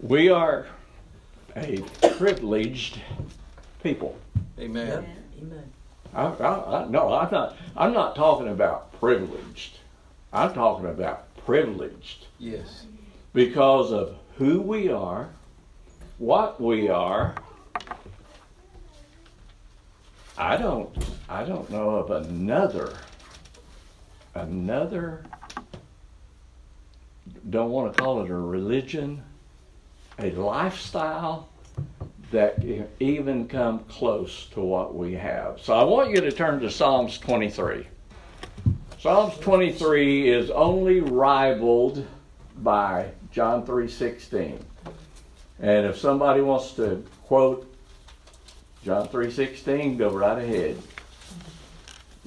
We are a privileged people. Amen. Amen. I, I, I, no, I'm not. I'm not talking about privileged. I'm talking about privileged Yes. because of who we are, what we are. I don't. I don't know of another. Another. Don't want to call it a religion, a lifestyle that even come close to what we have. So I want you to turn to Psalms 23. Psalms 23 is only rivaled by John 3:16. And if somebody wants to quote John 3:16, go right ahead.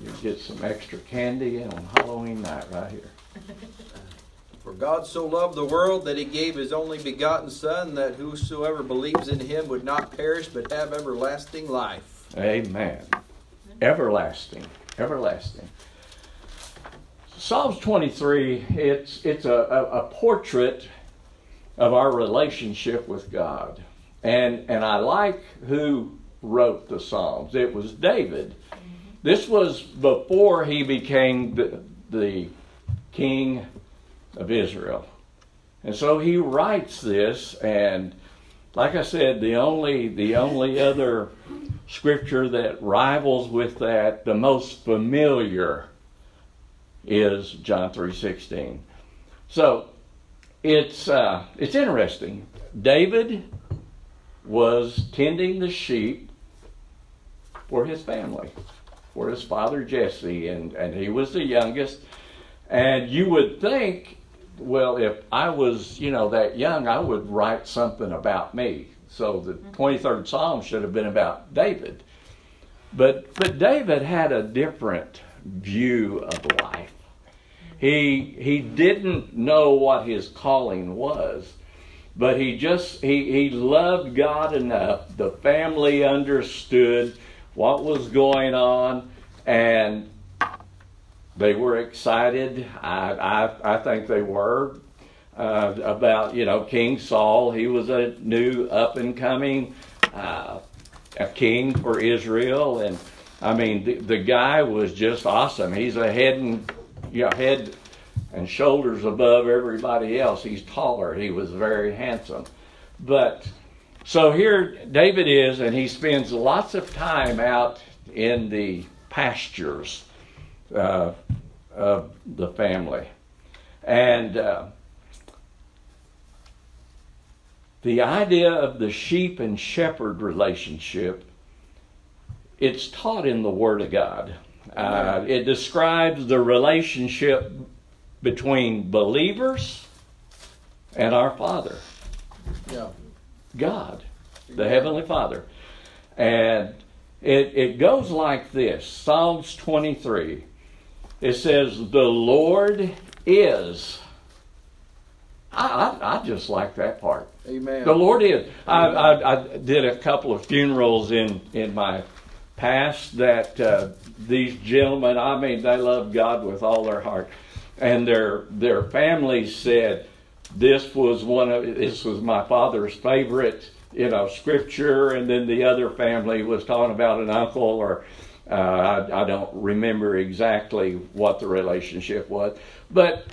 You get some extra candy on Halloween night right here. For God so loved the world that he gave his only begotten Son, that whosoever believes in him would not perish but have everlasting life. Amen. Everlasting. Everlasting. Psalms 23, it's, it's a, a, a portrait of our relationship with God. And, and I like who wrote the Psalms. It was David. Mm-hmm. This was before he became the, the king of Israel. And so he writes this, and like I said, the only the only other scripture that rivals with that, the most familiar, is John three sixteen. So it's uh, it's interesting. David was tending the sheep for his family, for his father Jesse, and and he was the youngest. And you would think well, if I was, you know, that young, I would write something about me. So the mm-hmm. 23rd Psalm should have been about David. But but David had a different view of life. He he didn't know what his calling was, but he just he, he loved God enough. The family understood what was going on and they were excited. I, I, I think they were uh, about you know King Saul. He was a new up and coming uh, king for Israel, and I mean the, the guy was just awesome. He's a head and you know head and shoulders above everybody else. He's taller. He was very handsome, but. So here David is, and he spends lots of time out in the pastures uh, of the family. And uh, the idea of the sheep and shepherd relationship, it's taught in the Word of God. Uh, it describes the relationship between believers and our Father. Yeah. God, the Heavenly Father. And it, it goes like this Psalms 23 it says, The Lord is. I, I, I just like that part. Amen. The Lord is. I, I, I did a couple of funerals in, in my past that uh, these gentlemen, I mean, they love God with all their heart. And their, their families said, this was one of this was my father's favorite you know scripture and then the other family was talking about an uncle or uh, I, I, don't remember exactly what the relationship was, but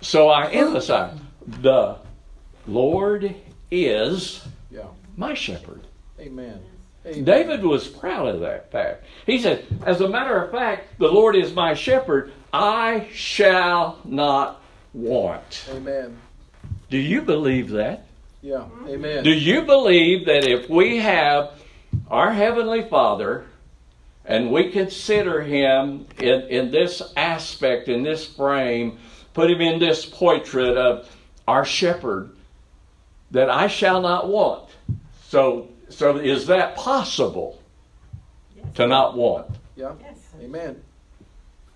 so I emphasize the Lord is yeah. my shepherd. Amen. Amen. David was proud of that fact. He said, As a matter of fact, the Lord is my shepherd, I shall not want. Amen. Do you believe that? Yeah. Amen. Do you believe that if we have our Heavenly Father and we consider him in, in this aspect, in this frame, put him in this portrait of our shepherd, that I shall not want. So, so is that possible Yes. to not want? Yeah. Yes. Amen.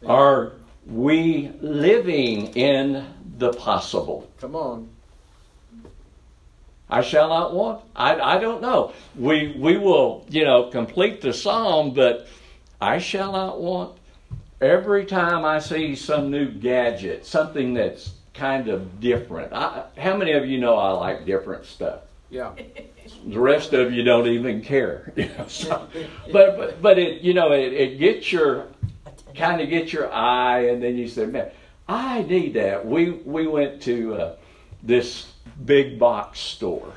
Are we living in the possible? Come on. I shall not want. I, I don't know. We we will you know complete the psalm, but I shall not want. Every time I see some new gadget, something that's kind of different. I, how many of you know I like different stuff? Yeah. The rest of you don't even care. You know, so, but but but it you know it, it gets your kind of gets your eye, and then you say, man, I need that. We we went to uh, this big box store,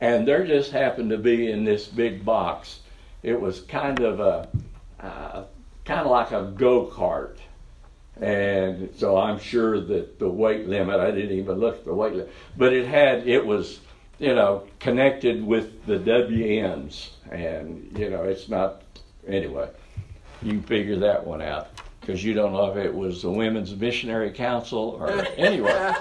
and there just happened to be in this big box. It was kind of a uh, kind of like a go kart. And so I'm sure that the weight limit, I didn't even look at the weight limit, but it had, it was, you know, connected with the WMs. And, you know, it's not, anyway, you figure that one out because you don't know if it was the Women's Missionary Council or anyway.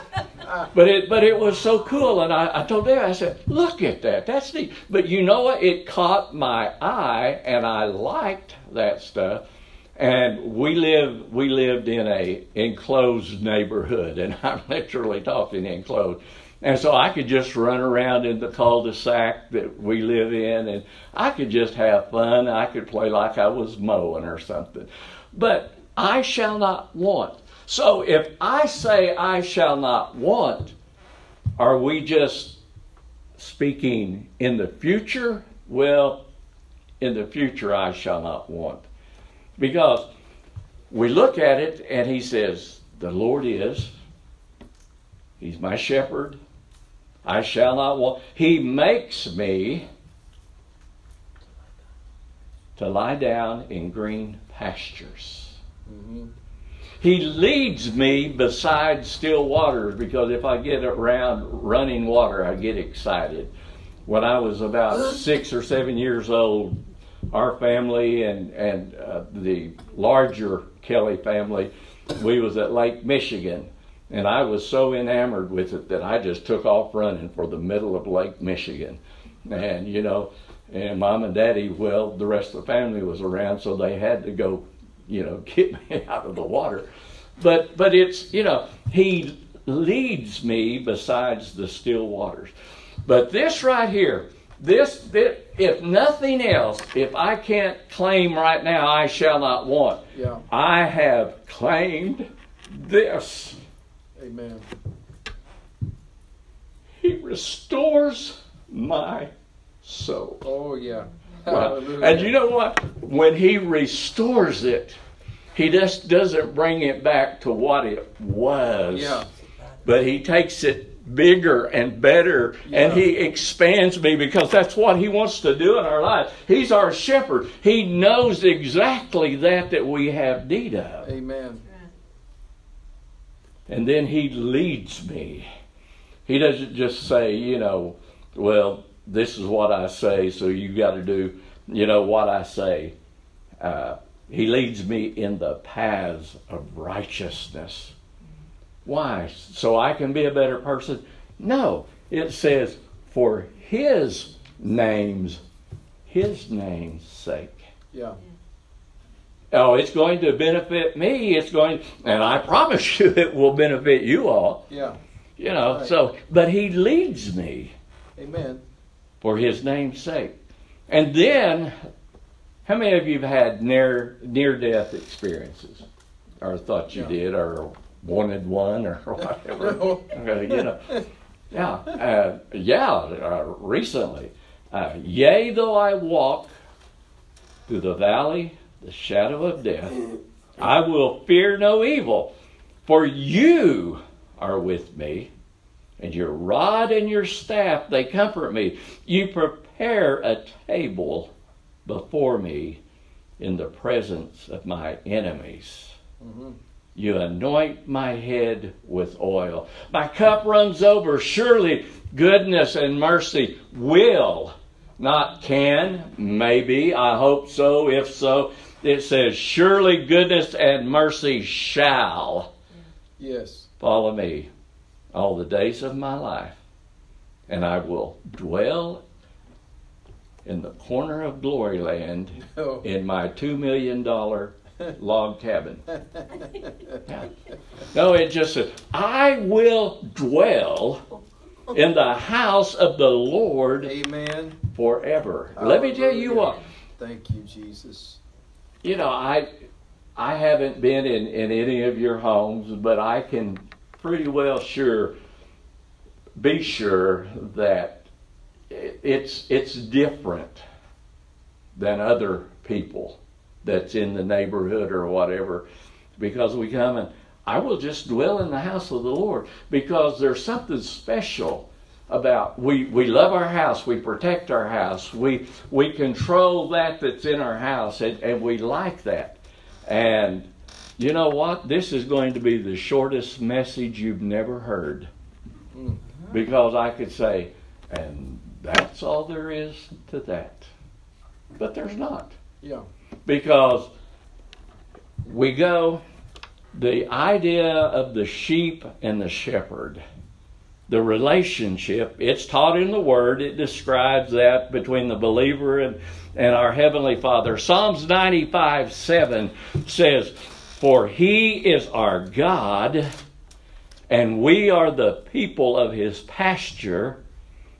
but it but it was so cool, and I, I told Dave, I said, "Look at that, that's neat." But you know what? It caught my eye, and I liked that stuff. And we live we lived in a enclosed neighborhood, and I'm literally talking enclosed. And so I could just run around in the cul-de-sac that we live in, and I could just have fun. I could play like I was mowing or something. But I shall not want. So if I say I shall not want, are we just speaking in the future? Well, in the future I shall not want. Because we look at it and he says, The Lord is. He's my shepherd. I shall not want. He makes me to lie down in green pastures. Mm-hmm. He leads me beside still waters because if I get around running water, I get excited. When I was about six or seven years old, our family and and uh, the larger Kelly family, we was at Lake Michigan, and I was so enamored with it that I just took off running for the middle of Lake Michigan, and you know, and mom and daddy, well, the rest of the family was around, so they had to go, you know, get me out of the water, but but it's you know he leads me besides the still waters, but this right here this, this, if nothing else, if I can't claim right now, I shall not want. Yeah. I have claimed this. Amen. He restores my soul. Oh yeah. Well, and you know what? When he restores it, he just doesn't bring it back to what it was. Yeah. But he takes it bigger and better and he expands me because that's what he wants to do in our lives. He's our shepherd. He knows exactly that that we have need of. Amen. And then he leads me. He doesn't just say, you know, well, this is what I say, so you got to do, you know, what I say. Uh, he leads me in the paths of righteousness. Why? So I can be a better person? No. It says, for his name's, his name's sake. Yeah. Oh, it's going to benefit me. It's going, and I promise you it will benefit you all. Yeah. You know, Right. so, but he leads me Amen. For his name's sake. And then, how many of you have had near near death experiences, or thought you Yeah. did, or wanted one, or whatever? Uh, you know, yeah, uh, yeah. Uh, recently, uh, yea, though I walk through the valley, the shadow of death, I will fear no evil, for you are with me, and your rod and your staff they comfort me. You prepare a table before me in the presence of my enemies. Mhm. You anoint my head with oil. My cup runs over. Surely goodness and mercy will, not can, maybe, I hope so. If so, it says, Surely goodness and mercy shall Yes. follow me all the days of my life, and I will dwell in the corner of glory land Oh. in my two million dollar log cabin. Yeah. No, it just says, I will dwell in the house of the Lord Amen. forever. Let me tell you what, Thank you, Jesus. you know, I I haven't been in, in any of your homes, but I can pretty well sure, be sure that it's it's different than other people that's in the neighborhood or whatever, because we come and I will just dwell in the house of the Lord because there's something special about we, we love our house, we protect our house, we we control that that's in our house, and, and we like that. And you know what? This is going to be the shortest message you've never heard. Mm-hmm. Because I could say, and that's all there is to that. But there's not. Yeah. Because we go, the idea of the sheep and the shepherd, the relationship, it's taught in the Word, it describes that between the believer and, and our Heavenly Father. Psalms 95 7 says, for he is our God, and we are the people of his pasture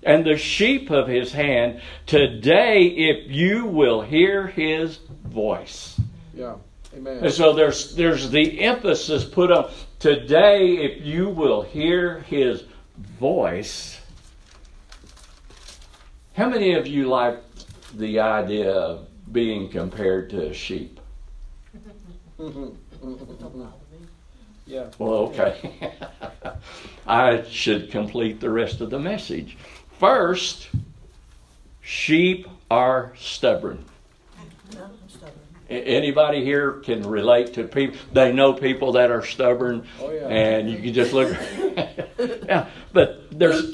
and the sheep of his hand. Today, if you will hear his voice. Yeah. Amen. And so there's there's the emphasis put on today if you will hear his voice. How many of you like the idea of being compared to a sheep? Mm-hmm. Yeah. Well, okay. I should complete the rest of the message. First, sheep are stubborn. Anybody here can relate to people? They know people that are stubborn, oh, yeah. and you can just look. yeah, but there's,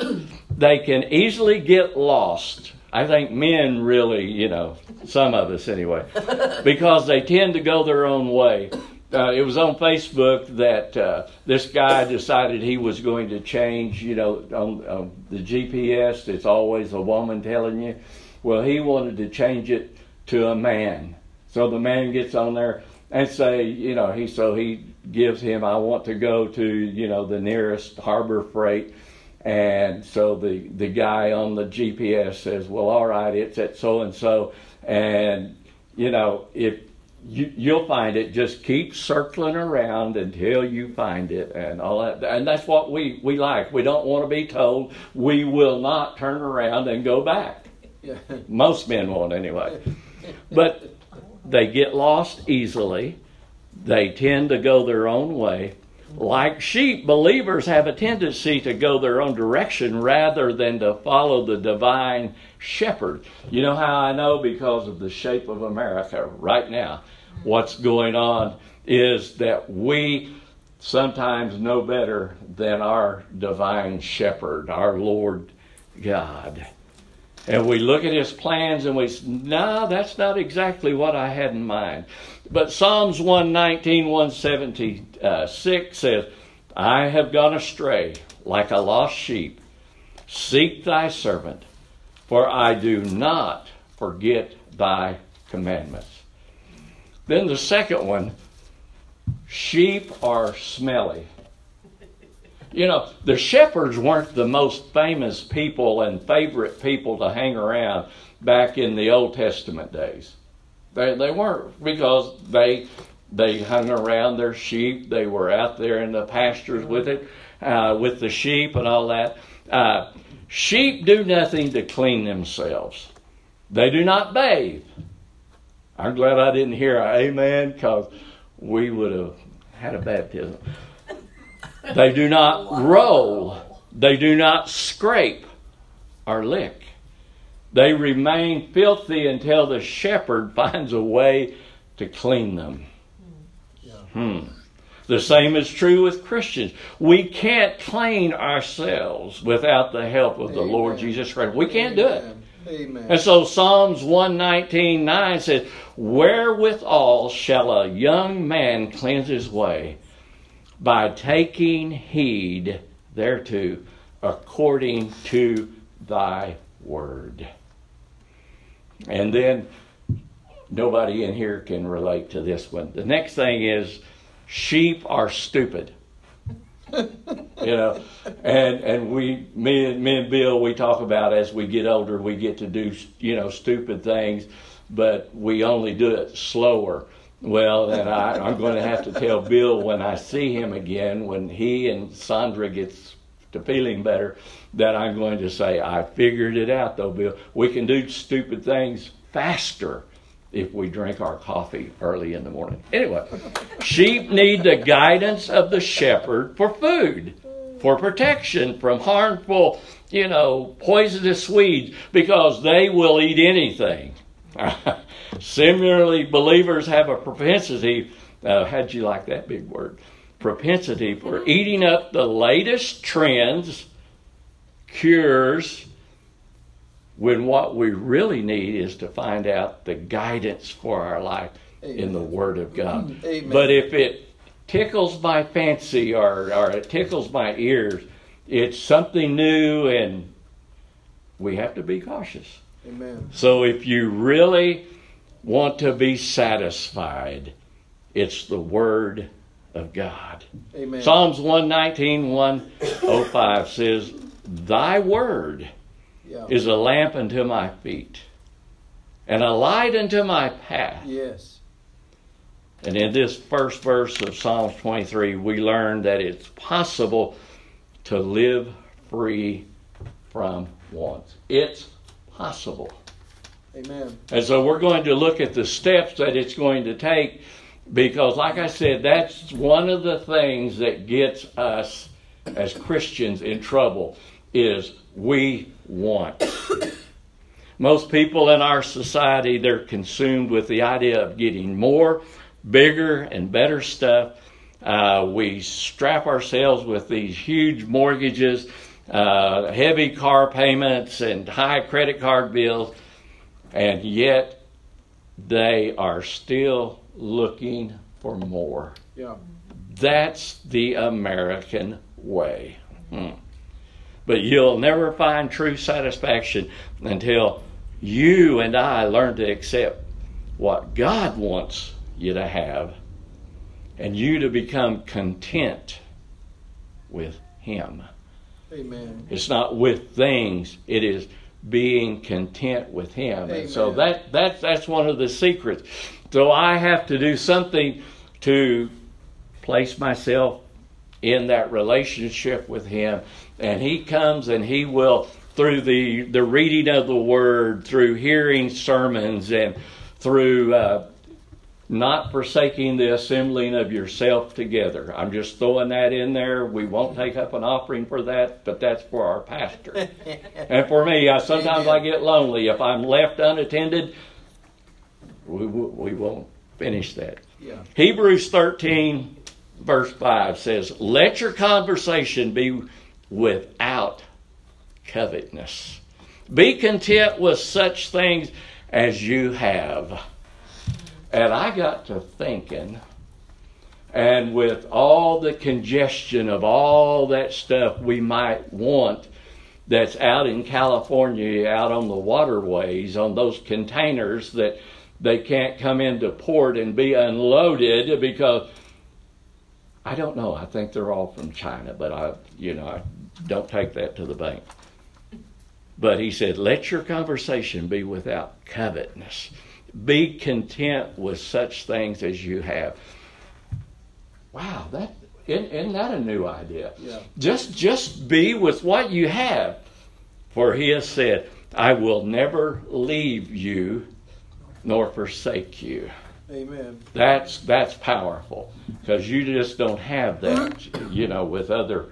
they can easily get lost. I think men really, you know, some of us anyway, because they tend to go their own way. Uh, it was on Facebook that uh, this guy decided he was going to change, you know, on, on, the GPS, it's always a woman telling you. Well, he wanted to change it to a man. So the man gets on there and say, you know, he so he gives him, I want to go to, you know, the nearest Harbor Freight. And so the, the guy on the GPS says, well, all right, it's at so and so. And, you know, if you, you'll find it, just keep circling around until you find it and all that. And that's what we, we like. We don't want to be told we will not turn around and go back. Most men won't anyway. But they get lost easily. They tend to go their own way. Like sheep, believers have a tendency to go their own direction rather than to follow the divine shepherd. You know how I know? Because of the shape of America right now. What's going on is that we sometimes know better than our divine shepherd, our Lord God. And we look at his plans and we say, no, that's not exactly what I had in mind. But Psalms 119, 176 uh, says, I have gone astray like a lost sheep. Seek thy servant, for I do not forget thy commandments. Then the second one, sheep are smelly. You know, the shepherds weren't the most famous people and favorite people to hang around back in the Old Testament days. They, they weren't because they they hung around their sheep. They were out there in the pastures with it, uh, with the sheep and all that. Uh, sheep do nothing to clean themselves. They do not bathe. I'm glad I didn't hear amen because we would have had a baptism. They do not roll. They do not scrape or lick. They remain filthy until the shepherd finds a way to clean them. Hmm. The same is true with Christians. We can't clean ourselves without the help of the Amen. Lord Jesus Christ. We can't Amen. do it. Amen. And so Psalms 119 9 says, Wherewithal shall a young man cleanse his way? by taking heed thereto according to thy word. And then nobody in here can relate to this one. The next thing is sheep are stupid. you know, and and we me and me and Bill we talk about as we get older we get to do you know stupid things, but we only do it slower Well, then I, I'm going to have to tell Bill when I see him again, when he and Sandra gets to feeling better, that I'm going to say, I figured it out though, Bill. We can do stupid things faster if we drink our coffee early in the morning. Anyway, sheep need the guidance of the shepherd for food, for protection from harmful, you know, poisonous weeds, because they will eat anything. Similarly, believers have a propensity, uh, how'd you like that big word? Propensity for eating up the latest trends, cures, when what we really need is to find out the guidance for our life Amen. in the Word of God. Mm-hmm. Amen. But if it tickles my fancy or, or it tickles my ears, it's something new and we have to be cautious. Amen. So if you really want to be satisfied, it's the Word of God. Amen. Psalms 119, 105 says, Thy Word yeah. is a lamp unto my feet and a light unto my path. Yes. And in this first verse of Psalms 23, we learn that it's possible to live free from wants. It's possible. Amen. And so we're going to look at the steps that it's going to take because, like I said, that's one of the things that gets us as Christians in trouble is we want. Most people in our society, they're consumed with the idea of getting more, bigger, and better stuff. Uh, we strap ourselves with these huge mortgages, uh, heavy car payments, and high credit card bills, and yet they are still looking for more. Yeah. That's the American way. Hmm. But you'll never find true satisfaction until you and I learn to accept what God wants you to have and you to become content with Him. Amen. It's not with things, it is being content with Him. Amen. And so that, that, that's one of the secrets. So I have to do something to place myself in that relationship with Him and he comes and he will through the the reading of the word through hearing sermons and through uh, not forsaking the assembling of yourself together. I'm just throwing that in there. We won't take up an offering for that, but that's for our pastor. and for me, I, sometimes I get lonely. If I'm left unattended, we, we won't finish that. Yeah. Hebrews 13, verse 5 says, Let your conversation be without covetousness. Be content with such things as you have. And I got to thinking, and with all the congestion of all that stuff we might want that's out in California, out on the waterways, on those containers that they can't come into port and be unloaded because I don't know. I think they're all from China, but I, you know, I don't take that to the bank. But he said, let your conversation be without covetousness. Be content with such things as you have. Wow, that isn't, isn't that a new idea? Yeah. Just just be with what you have. For he has said, I will never leave you nor forsake you. Amen. That's that's powerful because you just don't have that, you know, with other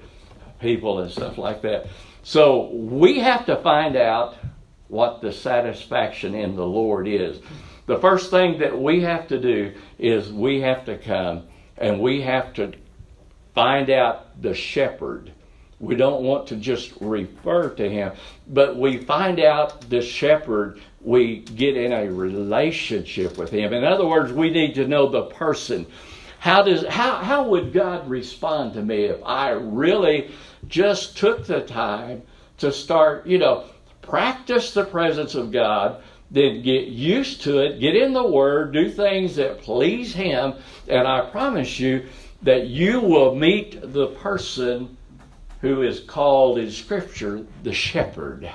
people and stuff like that. So we have to find out what the satisfaction in the Lord is. The first thing that we have to do is we have to come and we have to find out the shepherd. We don't want to just refer to him, but we find out the shepherd we get in a relationship with him. In other words, we need to know the person. How does how how would God respond to me if I really just took the time to start, you know, practice the presence of God, then get used to it, get in the Word, do things that please Him, and I promise you that you will meet the person who is called in Scripture the shepherd.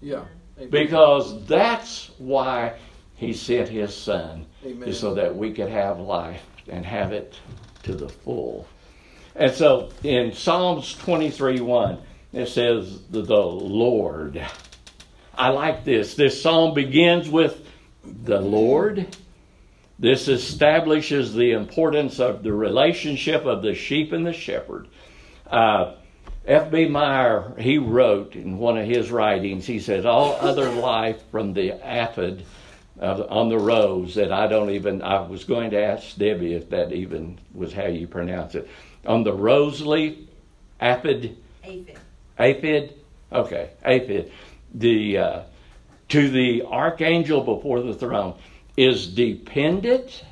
Yeah. Because that's why He sent His Son Amen. so that we could have life and have it to the full. And so in Psalms 23 1, it says, the, Lord. I like this. This psalm begins with the Lord. This establishes the importance of the relationship of the sheep and the shepherd. Uh, F.B. Meyer, he wrote in one of his writings, he says, All other life from the aphid uh, on the rose that I don't even, I was going to ask Debbie if that even was how you pronounce it. On the rose leaf, aphid, Aphid. aphid, okay, aphid, the, uh, to the archangel before the throne is dependent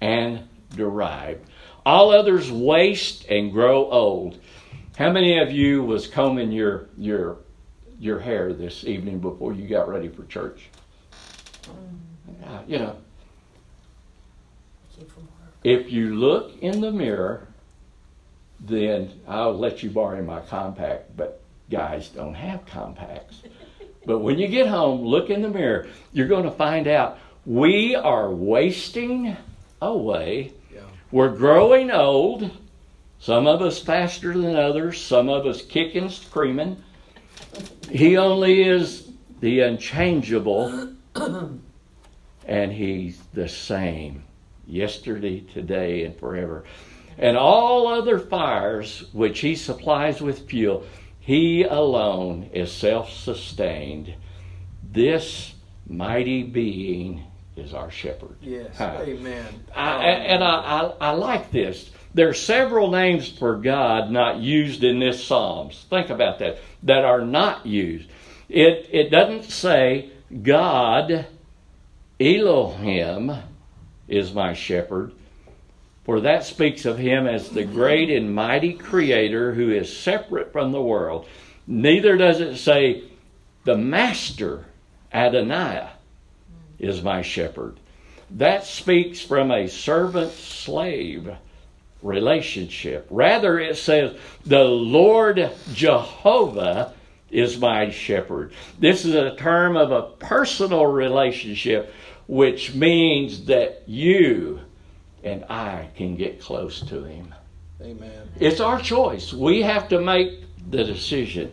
and derived. All others waste and grow old. How many of you was combing your your your hair this evening before you got ready for church? Uh, you know, Came from work. if you look in the mirror, then I'll let you borrow my compact, but guys don't have compacts. But when you get home, look in the mirror, you're going to find out we are wasting away. Yeah. We're growing old. Some of us faster than others, some of us kicking, screaming. He only is the unchangeable, and He's the same yesterday, today, and forever. And all other fires which He supplies with fuel, He alone is self sustained. This mighty being is our shepherd. Yes. Huh. Amen. I, and I, I, I like this. There are several names for God not used in this Psalms. Think about that. That are not used. It, it doesn't say God, Elohim, is my shepherd, for that speaks of him as the great and mighty creator who is separate from the world. Neither does it say the master, Adonai, is my shepherd. That speaks from a servant slave relationship. Rather, it says, The Lord Jehovah is my shepherd. This is a term of a personal relationship, which means that you and I can get close to Him. Amen. It's our choice. We have to make the decision.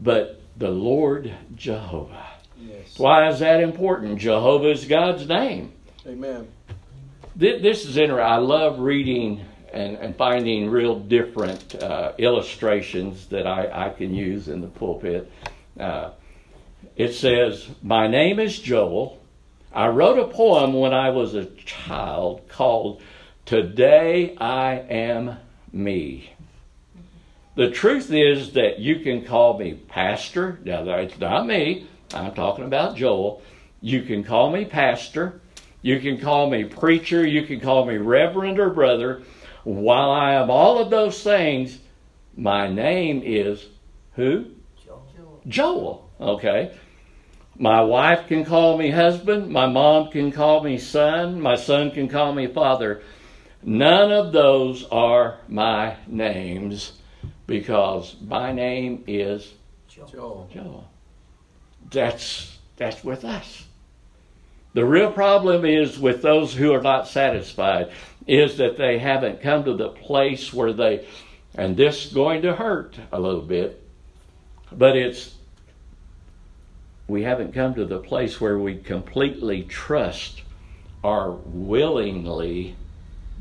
But the Lord Jehovah. Yes. Why is that important? Jehovah is God's name. Amen. This is interesting. I love reading and, and finding real different uh, illustrations that I, I can use in the pulpit. Uh, it says, My name is Joel. I wrote a poem when I was a child called Today I Am Me. The truth is that you can call me pastor. Now, it's not me. I'm talking about Joel. You can call me pastor. You can call me preacher. You can call me reverend or brother. While I have all of those things, my name is who? Joel. Joel. Okay. My wife can call me husband. My mom can call me son. My son can call me father. None of those are my names because my name is Joel. Joel. Joel. That's that's with us. The real problem is with those who are not satisfied is that they haven't come to the place where they and this is going to hurt a little bit, but it's we haven't come to the place where we completely trust or willingly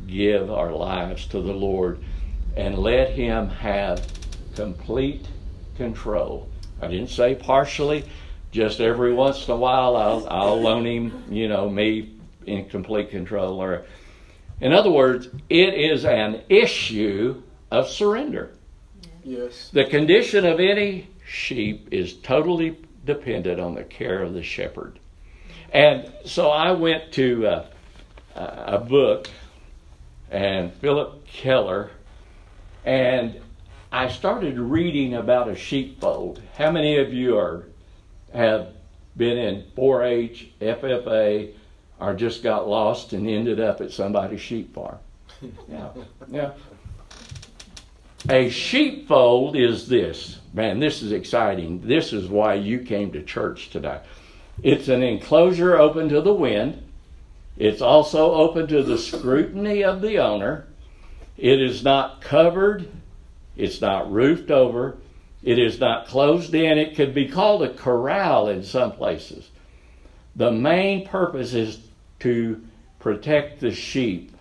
give our lives to the Lord and let Him have complete control. I didn't say partially, just every once in a while I'll, I'll loan Him, you know, me in complete control. Or, in other words, it is an issue of surrender. Yes. The condition of any sheep is totally dependent on the care of the shepherd. And so I went to uh, a book and Phillip Keller, and I started reading about a sheepfold. How many of you are have been in 4-H, FFA, or just got lost and ended up at somebody's sheep farm? Yeah, yeah. A sheepfold is this. Man, this is exciting. This is why you came to church today. It's an enclosure open to the wind. It's also open to the scrutiny of the owner. It is not covered. It's not roofed over. It is not closed in. It could be called a corral in some places. The main purpose is to protect the sheep.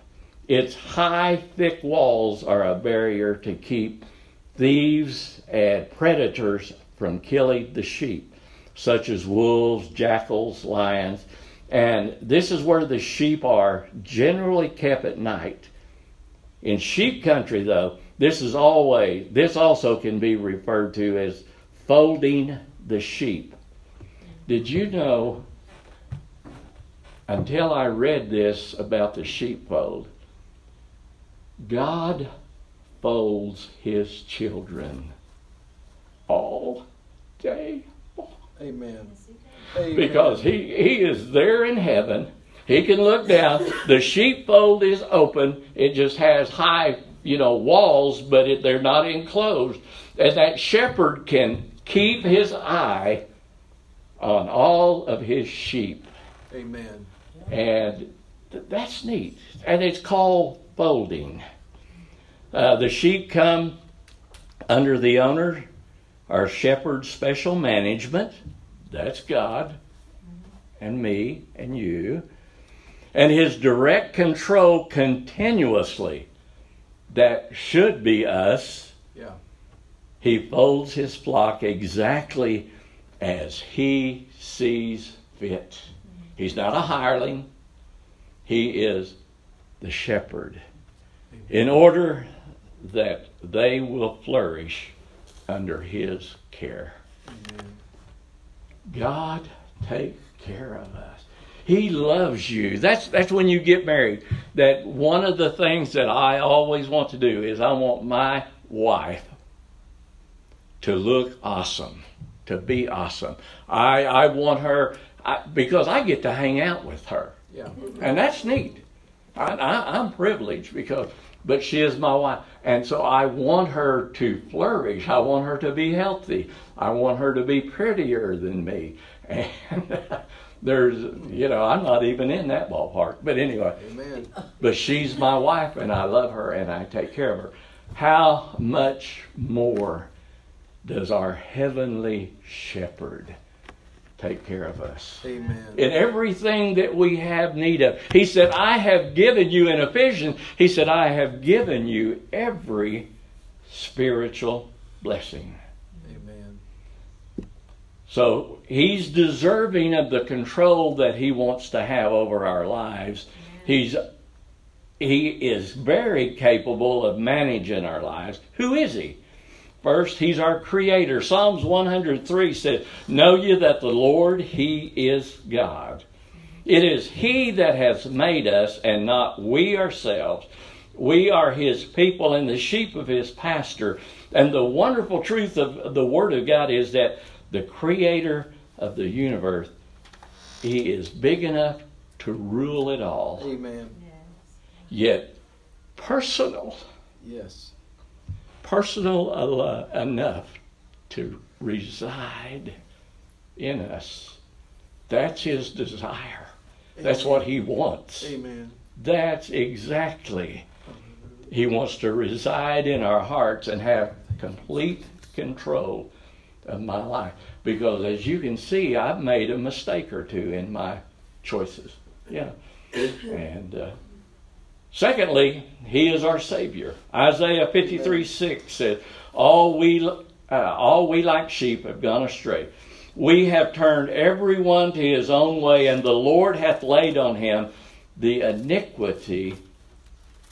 Its high, thick walls are a barrier to keep thieves and predators from killing the sheep, such as wolves, jackals, lions. And this is where the sheep are generally kept at night. In sheep country, though, this is always this also can be referred to as folding the sheep. Did you know until I read this about the sheepfold, God folds his children all day long. Amen. Because he, he is there in heaven. He can look down. The sheepfold is open. It just has high, you know, walls, but it, they're not enclosed. And that shepherd can keep his eye on all of his sheep. Amen. And th- that's neat. And it's called folding. Uh, the sheep come under the owner our shepherd's special management. That's God and me and you. And his direct control continuously. That should be us. Yeah. He folds his flock exactly as he sees fit. He's not a hireling, he is the shepherd. In order that they will flourish under his care. God take care of us. He loves you. That's that's when you get married. That one of the things that I always want to do is I want my wife to look awesome, to be awesome. I I want her I, because I get to hang out with her, Yeah. and that's neat. I, I, I'm privileged because, but she is my wife, and so I want her to flourish. I want her to be healthy. I want her to be prettier than me, and there's, you know, I'm not even in that ballpark. But anyway, Amen. but she's my wife, and I love her, and I take care of her. How much more does our heavenly shepherd take care of us? Amen. in everything that we have need of. He said, I have given you, in Ephesians, he said, I have given you every spiritual blessing. Amen. So he's deserving of the control that he wants to have over our lives. He's he is very capable of managing our lives. Who is he? First, he's our creator. Psalms 103 says, Know ye that the Lord, he is God. It is he that has made us and not we ourselves. We are his people and the sheep of his pasture. And the wonderful truth of the Word of God is that the creator of the universe, he is big enough to rule it all, Amen. yet personal, Yes. Personal enough to reside in us. That's his desire. That's what he wants. Amen. That's exactly. He wants to reside in our hearts and have complete control of my life. Because as you can see, I've made a mistake or two in my choices. Yeah. And uh, secondly, He is our Savior. Isaiah 53 6 says, All we, uh, all we like sheep have gone astray. We have turned every one to his own way, and the Lord hath laid on him the iniquity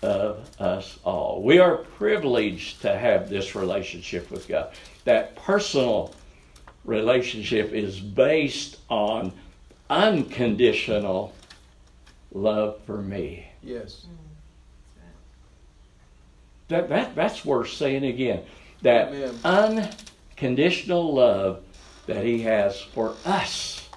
of us all. We are privileged to have this relationship with God. That personal relationship is based on unconditional love for me. Yes. That, that, that's worth saying again. That Amen. unconditional love that He has for us.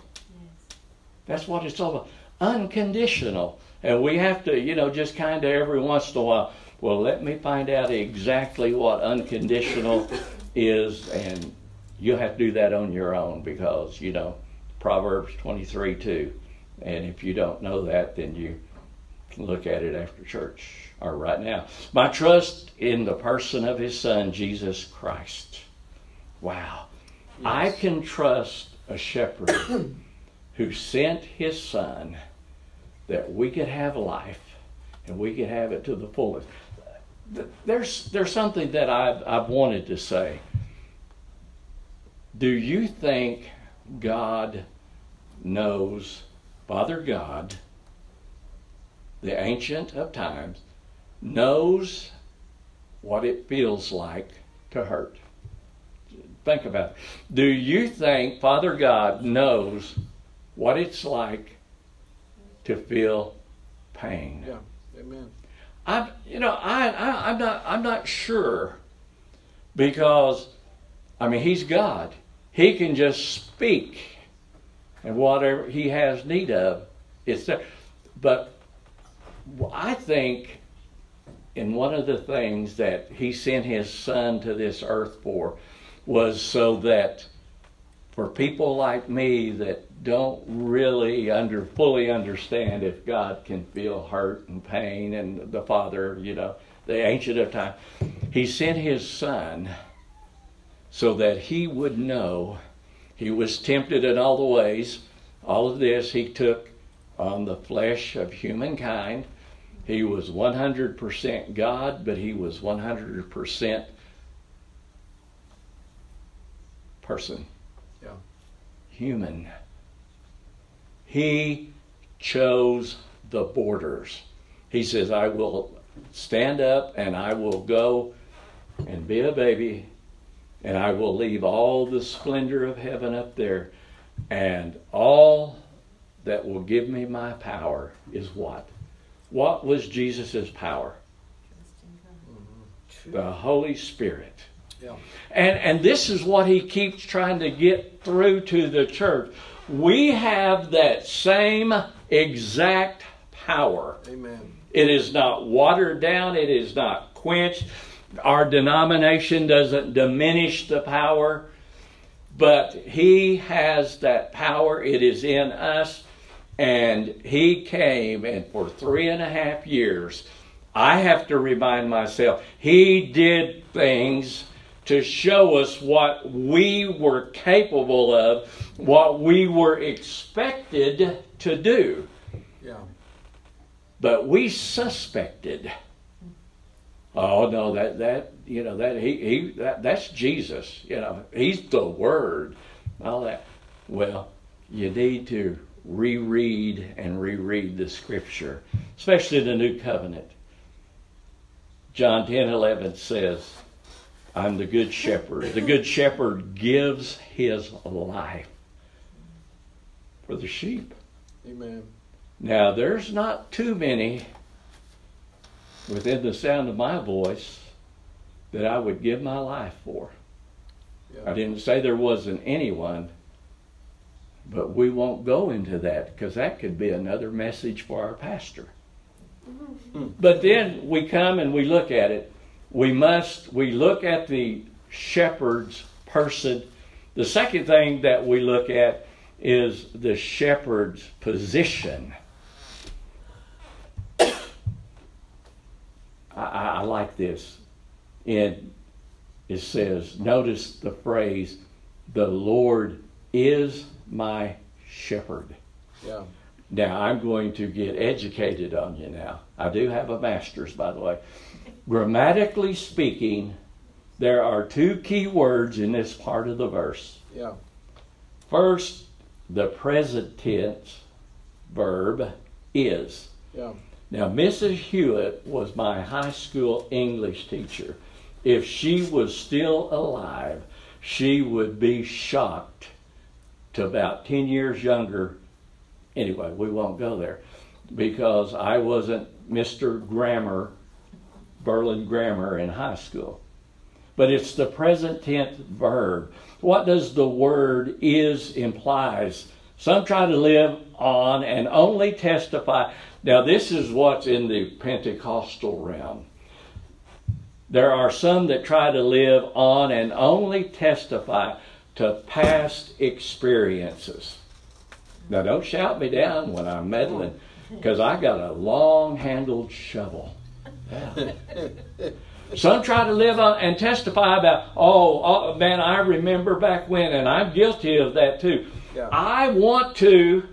That's what it's all about. Unconditional. And we have to, you know, just kind of every once in a while, well, let me find out exactly what unconditional is, and you'll have to do that on your own because, you know, Proverbs 23 2. And if you don't know that, then you look at it after church or right now. My trust in the person of his son, Jesus Christ. Wow. Yes. I can trust a shepherd who sent his son that we could have life and we could have it to the fullest. There's, there's something that I've, I've wanted to say. Do you think God knows, Father God, the Ancient of Times, knows what it feels like to hurt? Think about it. Do you think Father God knows what it's like to feel pain? Yeah. Amen. I'm, you know, I, I, I'm not, I'm not sure because, I mean, He's God. He can just speak, and whatever He has need of, it's there. But I think, in one of the things that He sent His Son to this earth for, was so that for people like me that don't really under fully understand if God can feel hurt and pain and the Father, you know, the ancient of time. He sent his son so that he would know he was tempted in all the ways. All of this he took on the flesh of humankind. He was 100% God, but he was 100% person. Yeah. Human. He chose the borders. He says, I will stand up and I will go and be a baby and I will leave all the splendor of heaven up there and all that will give me my power is what? What was Jesus' power? Mm-hmm. The Holy Spirit. Yeah. And and this is what he keeps trying to get through to the church we have that same exact power. Amen. It is not watered down, it is not quenched. Our denomination doesn't diminish the power, but He has that power. It is in us. And He came, and for three and a half years, I have to remind myself, He did things to show us what we were capable of, what we were expected to do. Yeah. But we suspected. Oh no, that that you know that he he that, that's Jesus. You know, he's the Word. All that. Well, you need to reread and reread the Scripture, especially the New Covenant. John ten eleven says I'm the good shepherd. The good shepherd gives his life for the sheep. Amen. Now, there's not too many within the sound of my voice that I would give my life for. Yeah. I didn't say there wasn't anyone, but we won't go into that because that could be another message for our pastor. Mm-hmm. But then we come and we look at it we must we look at the shepherd's person. The second thing that we look at is the shepherd's position. I, I, like this. And it says, notice the phrase, the Lord is my shepherd. Yeah. Now I'm going to get educated on you now. I do have a master's, by the way. Grammatically speaking, there are two key words in this part of the verse. Yeah. First, the present tense verb is. Yeah. Now, Mrs. Hewitt was my high school English teacher. If she was still alive, she would be shocked to about 10 years younger. Anyway, we won't go there because I wasn't Mr. Grammar Berlin grammar in high school. But it's the present tense verb. What does the word is implies? Some try to live on and only testify. Now, this is what's in the Pentecostal realm. There are some that try to live on and only testify to past experiences. Now, don't shout me down when I'm meddling, because I got a long handled shovel. Yeah. Some try to live on and testify about, oh, oh, man, I remember back when, and I'm guilty of that too. Yeah. I want to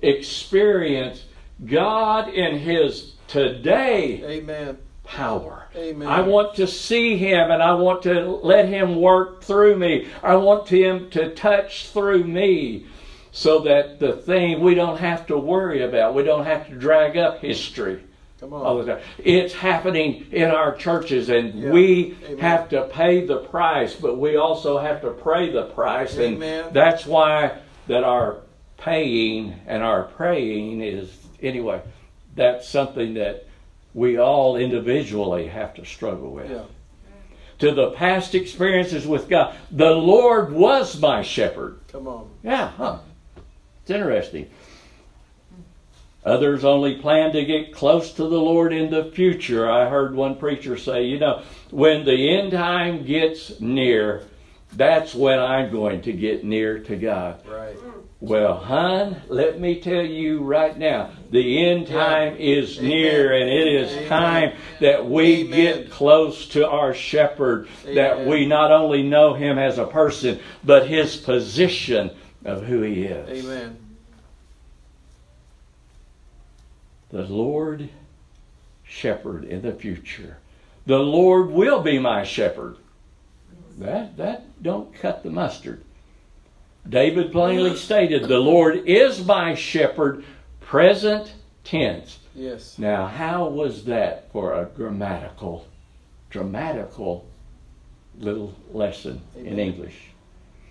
experience God in His today Amen. Power. Amen. I want to see Him and I want to let Him work through me. I want Him to touch through me so that the thing we don't have to worry about, we don't have to drag up history Come all on. the time. It's happening in our churches, and Yeah. we Amen. have to pay the price, but we also have to pray the price. Amen. And that's why that our paying and our praying is anyway. That's something that we all individually have to struggle with. Yeah. To the past experiences with God, the Lord was my shepherd. Come on. Yeah, huh. It's interesting. Others only plan to get close to the Lord in the future. I heard one preacher say, you know, when the end time gets near, that's when I'm going to get near to God. Right. Well, hon, let me tell you right now, the end time is Amen. near, and it is Amen. time that we Amen. get close to our shepherd, that we not only know him as a person, but his position of who he is. Amen. The Lord shepherd in the future. The Lord will be my shepherd. That that don't cut the mustard. David plainly stated, "The Lord is my shepherd," present tense. Yes. Now, how was that for a grammatical, dramatical little lesson in English?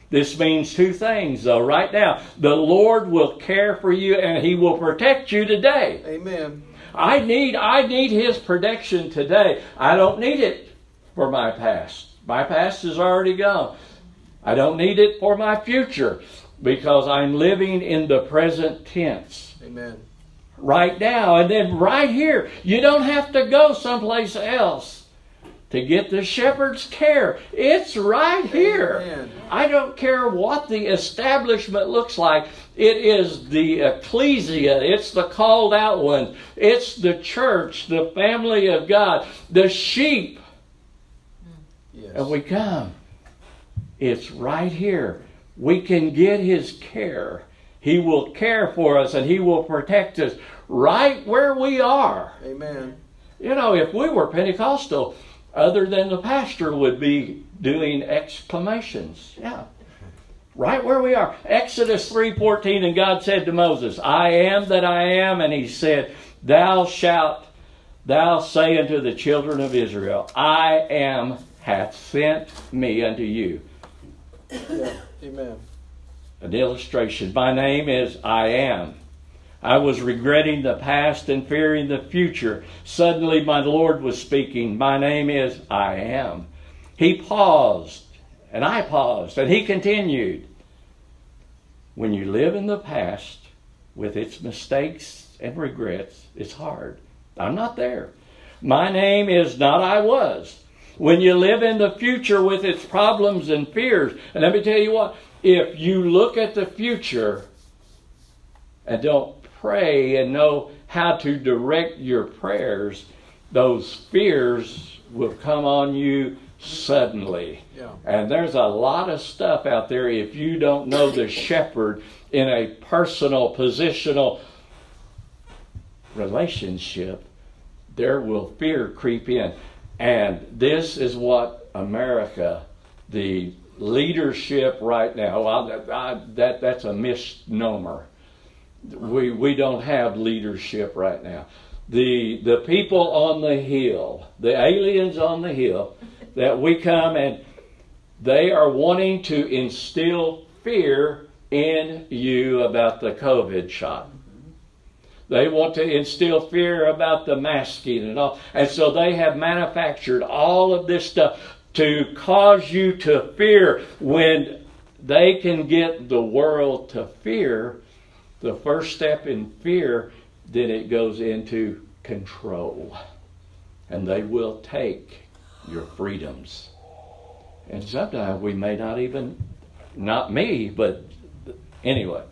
This means two things, though. Right now, the Lord will care for you and He will protect you today. Amen. I need I need his protection today. I don't need it for my past. My past is already gone. I don't need it for my future because I'm living in the present tense Amen. right now and then right here. You don't have to go someplace else to get the shepherd's care. It's right here. Amen. I don't care what the establishment looks like. It is the ecclesia. It's the called out ones. It's the church, the family of God, the sheep. Yes. And we come. It's right here. We can get His care. He will care for us and He will protect us right where we are. Amen. You know, if we were Pentecostal, other than the pastor would be doing exclamations. Yeah. Right where we are. Exodus 3:14 and God said to Moses, I am that I am and he said, thou shalt thou say unto the children of Israel, I am hath sent me unto you. Yeah. Amen. An illustration. My name is I am. I was regretting the past and fearing the future. Suddenly, my Lord was speaking. My name is I am. He paused, and I paused, and he continued. When you live in the past with its mistakes and regrets, it's hard. I'm not there. My name is not I was. When you live in the future with its problems and fears, and let me tell you what, if you look at the future and don't pray and know how to direct your prayers, those fears will come on you suddenly. Yeah. And there's a lot of stuff out there if you don't know the shepherd in a personal, positional relationship, there will fear creep in. And this is what America, the leadership right now, well, I, that, that's a misnomer. We, we don't have leadership right now. The, the people on the hill, the aliens on the hill, that we come and they are wanting to instill fear in you about the COVID shot. They want to instill fear about the masking and all. And so they have manufactured all of this stuff to cause you to fear when they can get the world to fear. The first step in fear, then it goes into control. And they will take your freedoms. And sometimes we may not even, not me, but anyway,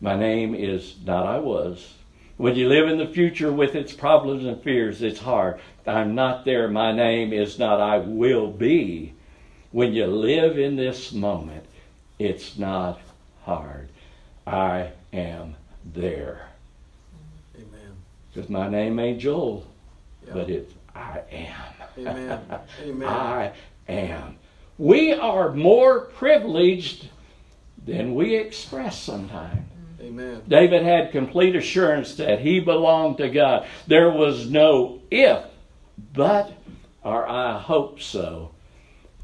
My name is not I was. When you live in the future with its problems and fears, it's hard. I'm not there. My name is not I will be. When you live in this moment, it's not hard. I am there. Amen. Because my name ain't Joel, Yeah. but it's I am. Amen. Amen. I am. We are more privileged than we express sometimes. Amen. David had complete assurance that he belonged to God. There was no if, but, or I hope so.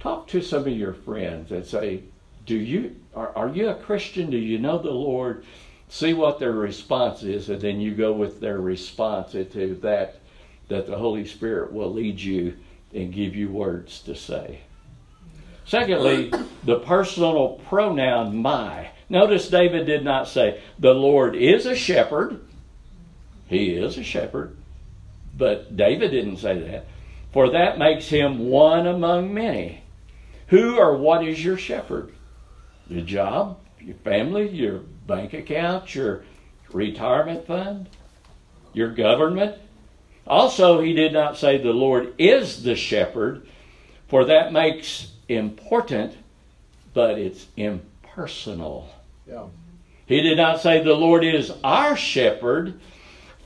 Talk to some of your friends and say, Do you are, are you a Christian? Do you know the Lord? See what their response is, and then you go with their response to that that the Holy Spirit will lead you and give you words to say. Secondly, the personal pronoun my. Notice David did not say, The Lord is a shepherd. He is a shepherd. But David didn't say that. For that makes him one among many. Who or what is your shepherd? Your job, your family, your bank account, your retirement fund, your government? Also, he did not say the Lord is the shepherd, for that makes important, but it's impersonal. Yeah. He did not say the Lord is our shepherd,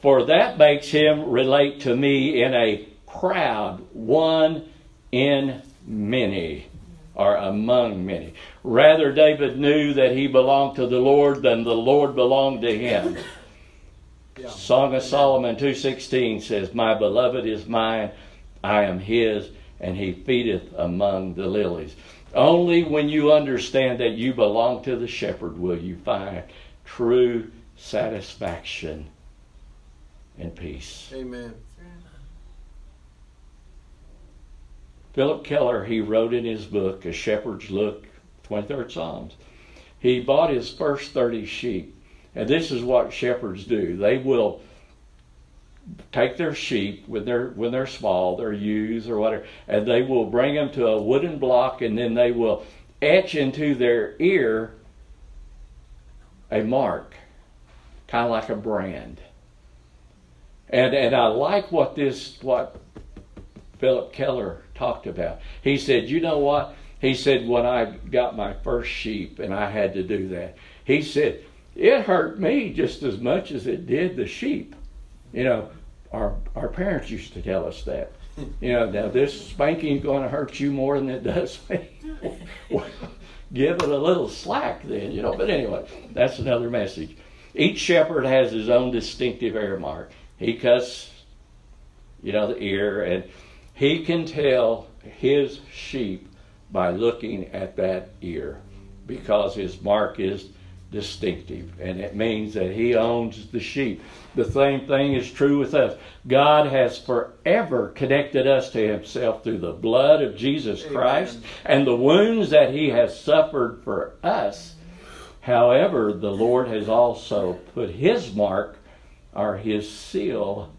for that makes him relate to me in a crowd, one in many, or among many. Rather, David knew that he belonged to the Lord than the Lord belonged to him. Yeah. Song of Solomon 2:16 says, "My beloved is mine, I am his, and he feedeth among the lilies." Only when you understand that you belong to the shepherd will you find true satisfaction and peace. Amen. Phillip Keller, he wrote in his book, A Shepherd's Look, 23rd Psalms. He bought his first 30 sheep. And this is what shepherds do. They will take their sheep when they're when they're small, their ewes or whatever, and they will bring them to a wooden block and then they will etch into their ear a mark, kind of like a brand. And and I like what this what Phillip Keller talked about. He said, you know what? He said when I got my first sheep and I had to do that. He said it hurt me just as much as it did the sheep. You know, our our parents used to tell us that. You know, now this spanking's going to hurt you more than it does me. well, give it a little slack then, you know. But anyway, that's another message. Each shepherd has his own distinctive ear mark. He cuts, you know, the ear, and he can tell his sheep by looking at that ear because his mark is distinctive and it means that he owns the sheep. The same thing is true with us. God has forever connected us to himself through the blood of Jesus Amen. Christ and the wounds that he has suffered for us. However, the Lord has also put his mark or his seal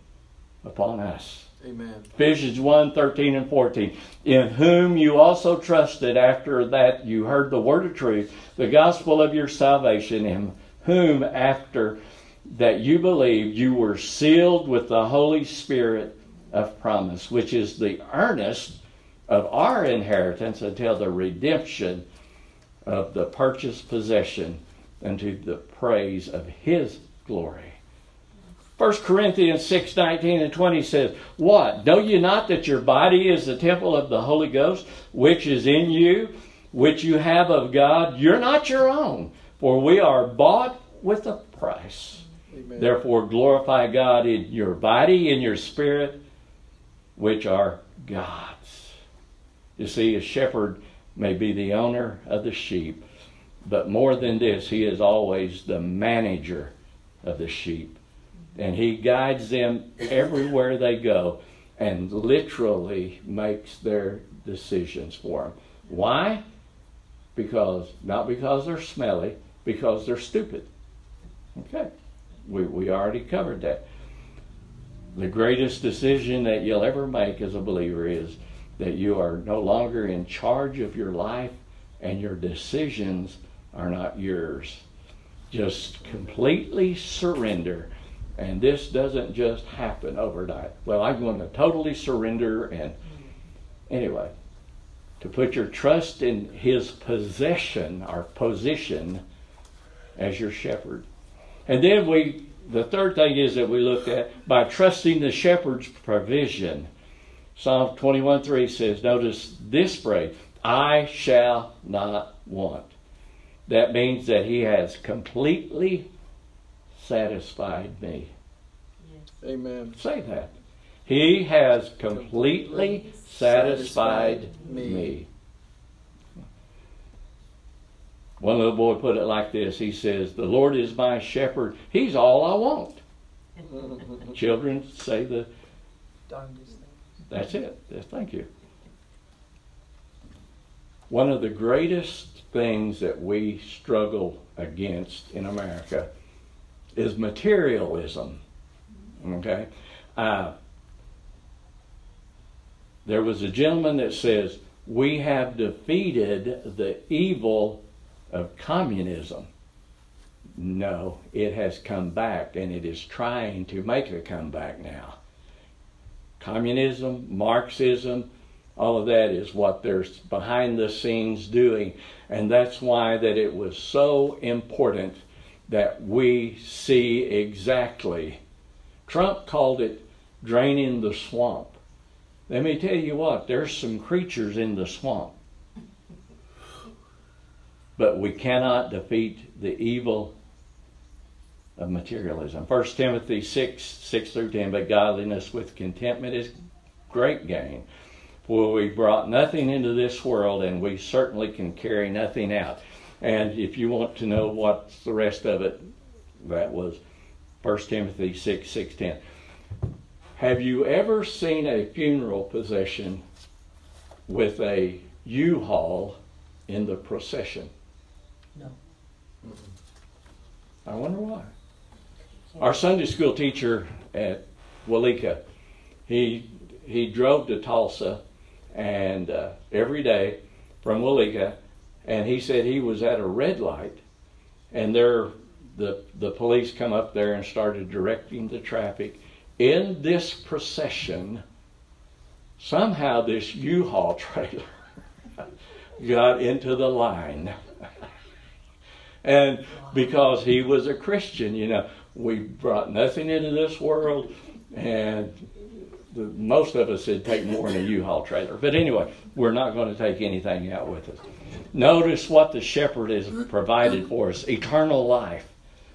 upon us. Amen. Ephesians 1 13 and 14. In whom you also trusted after that you heard the word of truth, the gospel of your salvation, in whom after that you believed you were sealed with the Holy Spirit of promise, which is the earnest of our inheritance until the redemption of the purchased possession unto the praise of his glory. 1 Corinthians 6 19 and 20 says, What? Know you not that your body is the temple of the Holy Ghost, which is in you, which you have of God? You're not your own, for we are bought with a price. Amen. Therefore, glorify God in your body, in your spirit, which are God's. You see, a shepherd may be the owner of the sheep, but more than this, he is always the manager of the sheep. And he guides them everywhere they go and literally makes their decisions for them. Why? Because, not because they're smelly, because they're stupid. Okay. We, we already covered that. The greatest decision that you'll ever make as a believer is that you are no longer in charge of your life and your decisions are not yours. Just completely surrender. And this doesn't just happen overnight. Well, I'm going to totally surrender and anyway, to put your trust in his possession or position as your shepherd. And then we the third thing is that we looked at by trusting the shepherd's provision. Psalm 21 3 says, notice this phrase, I shall not want. That means that he has completely satisfied me. Amen. Say that. He has completely satisfied me. One little boy put it like this He says, The Lord is my shepherd. He's all I want. Children say the. That's it. Thank you. One of the greatest things that we struggle against in America is materialism. Okay? Uh, there was a gentleman that says, We have defeated the evil of communism. No, it has come back and it is trying to make a comeback now. Communism, Marxism, all of that is what they're behind the scenes doing. And that's why that it was so important that we see exactly. Trump called it draining the swamp. Let me tell you what, there's some creatures in the swamp. But we cannot defeat the evil of materialism. 1 Timothy 6, 6 through 10, but godliness with contentment is great gain. For we brought nothing into this world, and we certainly can carry nothing out. And if you want to know what's the rest of it, that was 1 Timothy 6, 6, 10. Have you ever seen a funeral procession with a U-Haul in the procession? No. I wonder why. Our Sunday school teacher at Walika, he he drove to Tulsa, and uh, every day from Walika, and he said he was at a red light, and there the the police come up there and started directing the traffic, in this procession, somehow this U-Haul trailer got into the line. and because he was a Christian, you know, we brought nothing into this world, and the, most of us would take more than a U-Haul trailer. But anyway, we're not going to take anything out with us. Notice what the shepherd has provided for us: eternal life.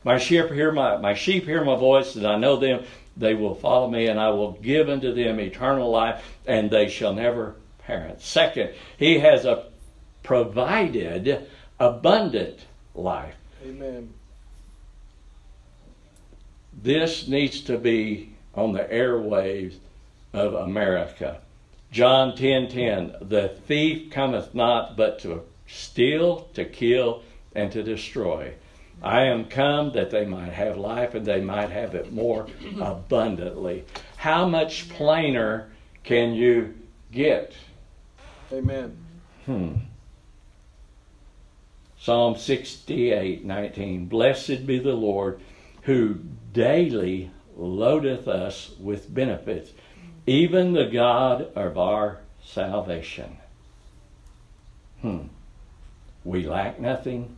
My sheep hear my my sheep hear my voice, and I know them, they will follow me, and I will give unto them eternal life, and they shall never perish. Second, he has a provided abundant life. Amen. This needs to be on the airwaves of America. John 10:10 10, 10, The thief cometh not but to steal, to kill, and to destroy. I am come that they might have life and they might have it more abundantly. How much plainer can you get? Amen. Hmm. Psalm 68 19. Blessed be the Lord who daily loadeth us with benefits, even the God of our salvation. Hmm. We lack nothing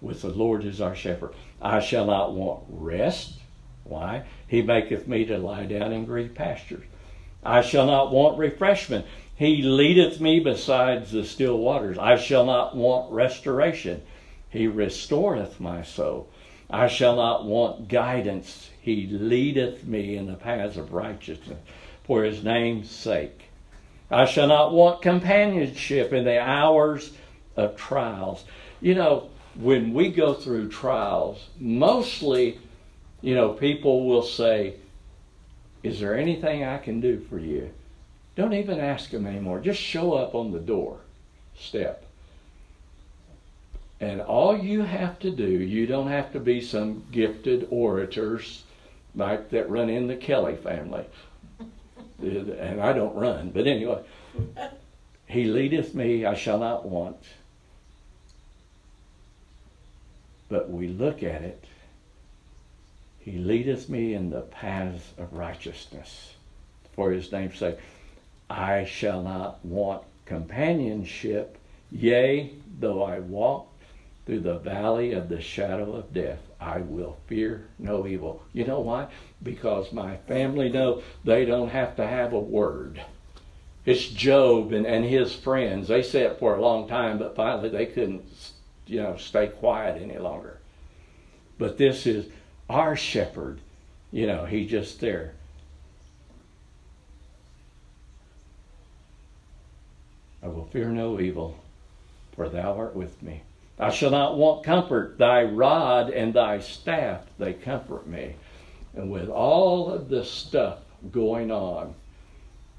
with the Lord as our shepherd. I shall not want rest. Why? He maketh me to lie down in green pastures. I shall not want refreshment. He leadeth me beside the still waters. I shall not want restoration. He restoreth my soul. I shall not want guidance. He leadeth me in the paths of righteousness for his name's sake. I shall not want companionship in the hours of trials. You know, when we go through trials, mostly, you know, people will say, Is there anything I can do for you? Don't even ask them anymore. Just show up on the door step. And all you have to do, you don't have to be some gifted orators like that run in the Kelly family. And I don't run, but anyway. He leadeth me, I shall not want. but we look at it. He leadeth me in the paths of righteousness for his name's sake. I shall not want companionship, yea, though I walk through the valley of the shadow of death, I will fear no evil. You know why? Because my family know they don't have to have a word. It's Job and, and his friends. They sat for a long time, but finally they couldn't, you know, stay quiet any longer. But this is our shepherd. You know, he's just there. I will fear no evil, for thou art with me. I shall not want comfort. Thy rod and thy staff, they comfort me. And with all of this stuff going on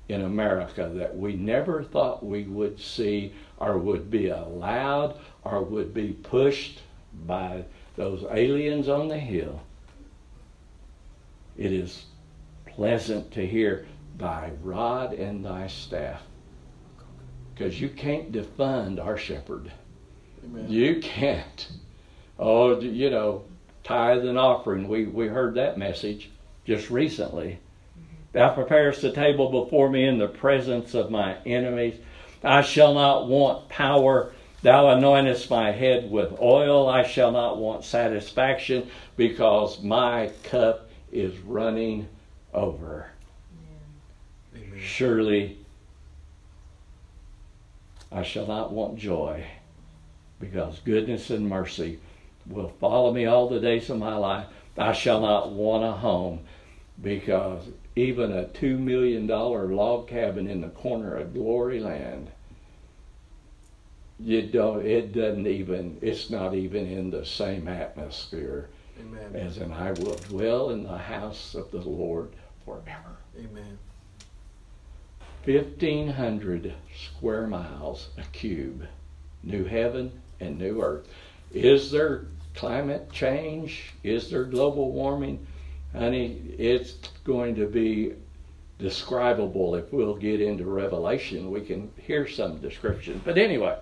in America that we never thought we would see or would be allowed or would be pushed by those aliens on the hill, it is pleasant to hear thy rod and thy staff because you can't defund our shepherd. Amen. You can't. Oh, you know, tithe and offering. We we heard that message just recently. Mm-hmm. Thou preparest the table before me in the presence of my enemies. I shall not want power. Thou anointest my head with oil. I shall not want satisfaction because my cup is running over. Amen. Surely I shall not want joy, because goodness and mercy will follow me all the days of my life. I shall not want a home, because even a $2 million log cabin in the corner of Glory Land, you don't, it doesn't even, it's not even in the same atmosphere Amen. as in I will dwell in the house of the Lord forever. Amen. 1,500 square miles a cube, new heaven and new earth. Is there climate change? Is there global warming? Honey, it's going to be describable if we'll get into Revelation. We can hear some description. But anyway,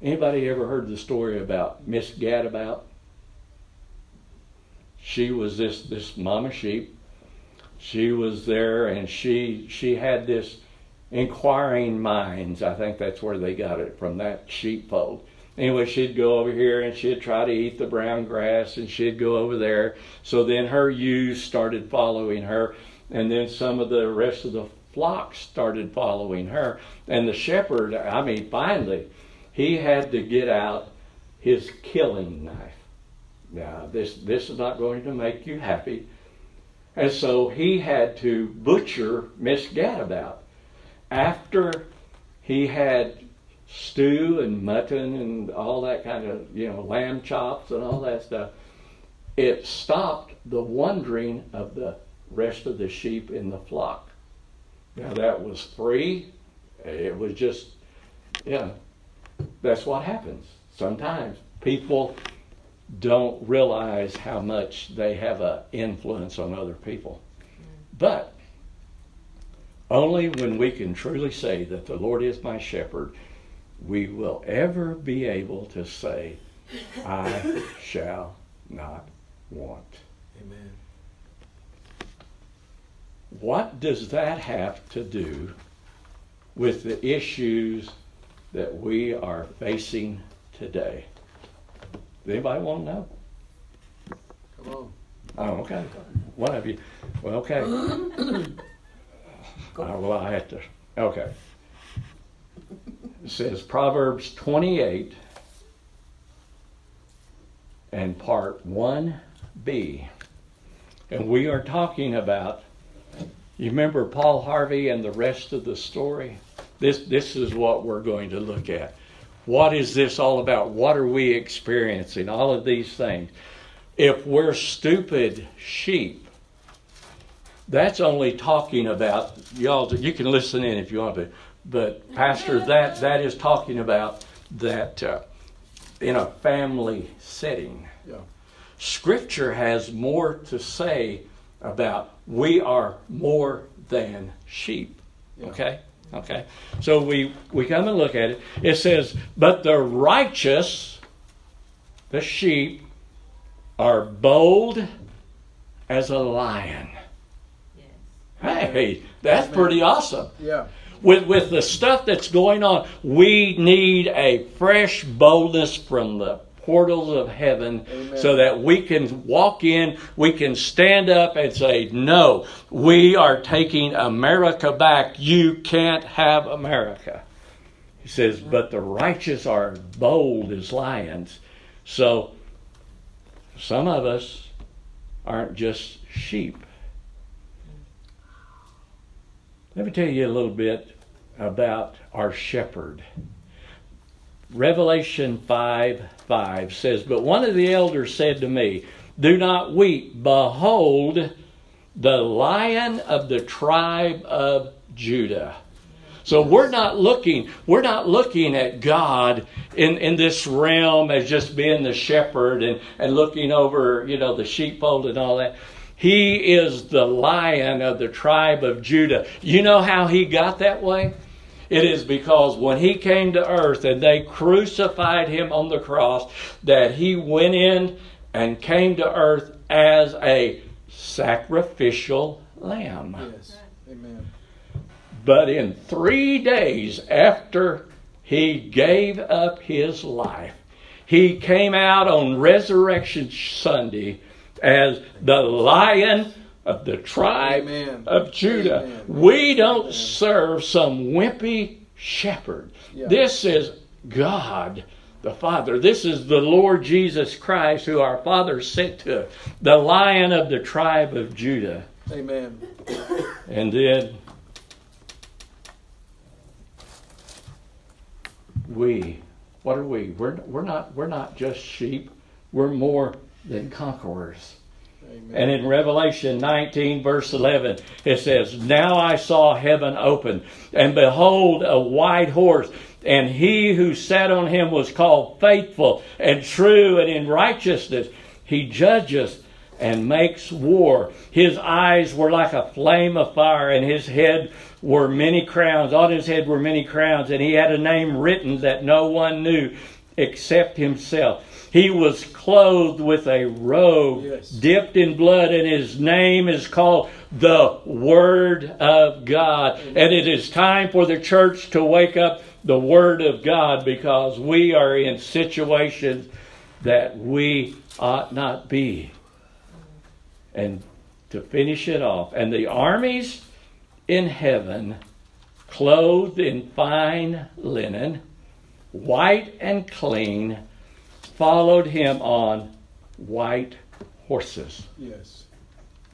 anybody ever heard the story about Miss Gadabout? She was this this mama sheep she was there and she she had this inquiring minds. I think that's where they got it from that sheepfold. Anyway, she'd go over here and she'd try to eat the brown grass and she'd go over there. So then her ewes started following her and then some of the rest of the flock started following her. And the shepherd, I mean, finally, he had to get out his killing knife. Now, this, this is not going to make you happy. And so he had to butcher Miss Gadabout. After he had stew and mutton and all that kind of, you know, lamb chops and all that stuff, it stopped the wandering of the rest of the sheep in the flock. Now that was free. It was just, know, that's what happens. Sometimes people don't realize how much they have an influence on other people. But only when we can truly say that the Lord is my shepherd, we will ever be able to say, I shall not want. Amen. What does that have to do with the issues that we are facing today? Does anybody want to know? Come on. Oh, okay. One of you. Well, okay. oh, well, I have to. Okay. It says Proverbs 28 and part 1b. And we are talking about, you remember Paul Harvey and the rest of the story? This, this is what we're going to look at. What is this all about? What are we experiencing? All of these things. If we're stupid sheep, that's only talking about y'all. You can listen in if you want to, but Pastor, that that is talking about that uh, in a family setting. Yeah. Scripture has more to say about we are more than sheep. Yeah. Okay. Okay, so we we come and look at it. It says, "But the righteous, the sheep, are bold as a lion." Hey, that's pretty awesome. Yeah. With with the stuff that's going on, we need a fresh boldness from the portals of heaven Amen. so that we can walk in, we can stand up and say, No, we are taking America back. You can't have America. He says, But the righteous are bold as lions. So some of us aren't just sheep. Let me tell you a little bit about our shepherd. Revelation 5 5 says, But one of the elders said to me, Do not weep. Behold, the lion of the tribe of Judah. So we're not looking, we're not looking at God in, in this realm as just being the shepherd and, and looking over, you know, the sheepfold and all that. He is the lion of the tribe of Judah. You know how he got that way? It is because when he came to earth and they crucified him on the cross, that he went in and came to earth as a sacrificial lamb. Yes. Amen. But in three days after he gave up his life, he came out on Resurrection Sunday as the lion of the tribe Amen. of Judah. Amen. We don't serve some wimpy shepherd. Yeah. This is God the Father. This is the Lord Jesus Christ who our Father sent to us, the lion of the tribe of Judah. Amen. And then we, what are we? We're, we're not we're not just sheep. We're more than conquerors. Amen. And in Revelation 19, verse 11, it says, Now I saw heaven open, and behold, a white horse, and he who sat on him was called faithful and true, and in righteousness he judges and makes war. His eyes were like a flame of fire, and his head were many crowns. On his head were many crowns, and he had a name written that no one knew except himself. He was clothed with a robe Yes. dipped in blood, and his name is called the Word of God. And it is time for the church to wake up the Word of God because we are in situations that we ought not be. And to finish it off, and the armies in heaven, clothed in fine linen, white and clean, followed him on white horses. Yes.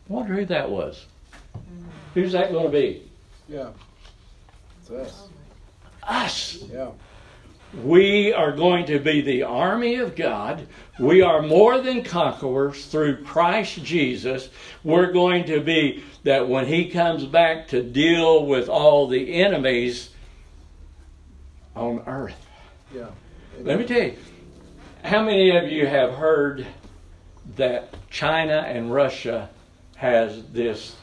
Wonder who that was. Mm. Who's that going to be? Yeah. It's us. Us. Yeah. We are going to be the army of God. We are more than conquerors through Christ Jesus. We're going to be that when He comes back to deal with all the enemies on earth. Yeah. Let me tell you, how many of you have heard that China and Russia has this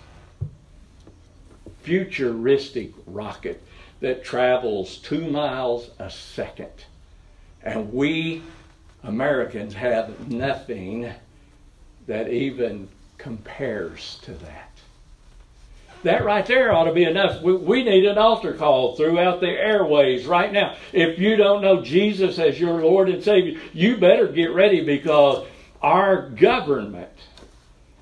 futuristic rocket that travels two miles a second? And we Americans have nothing that even compares to that. That right there ought to be enough. We, we need an altar call throughout the airways right now. If you don't know Jesus as your Lord and Savior, you better get ready because our government,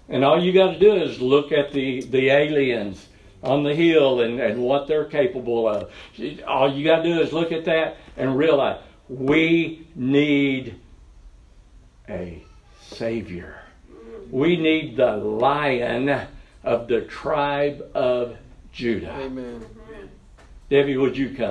and all you got to do is look at the, the aliens on the hill and, and what they're capable of. All you got to do is look at that and realize we need a Savior. We need the lion of the tribe of Judah. Amen. Debbie, would you come?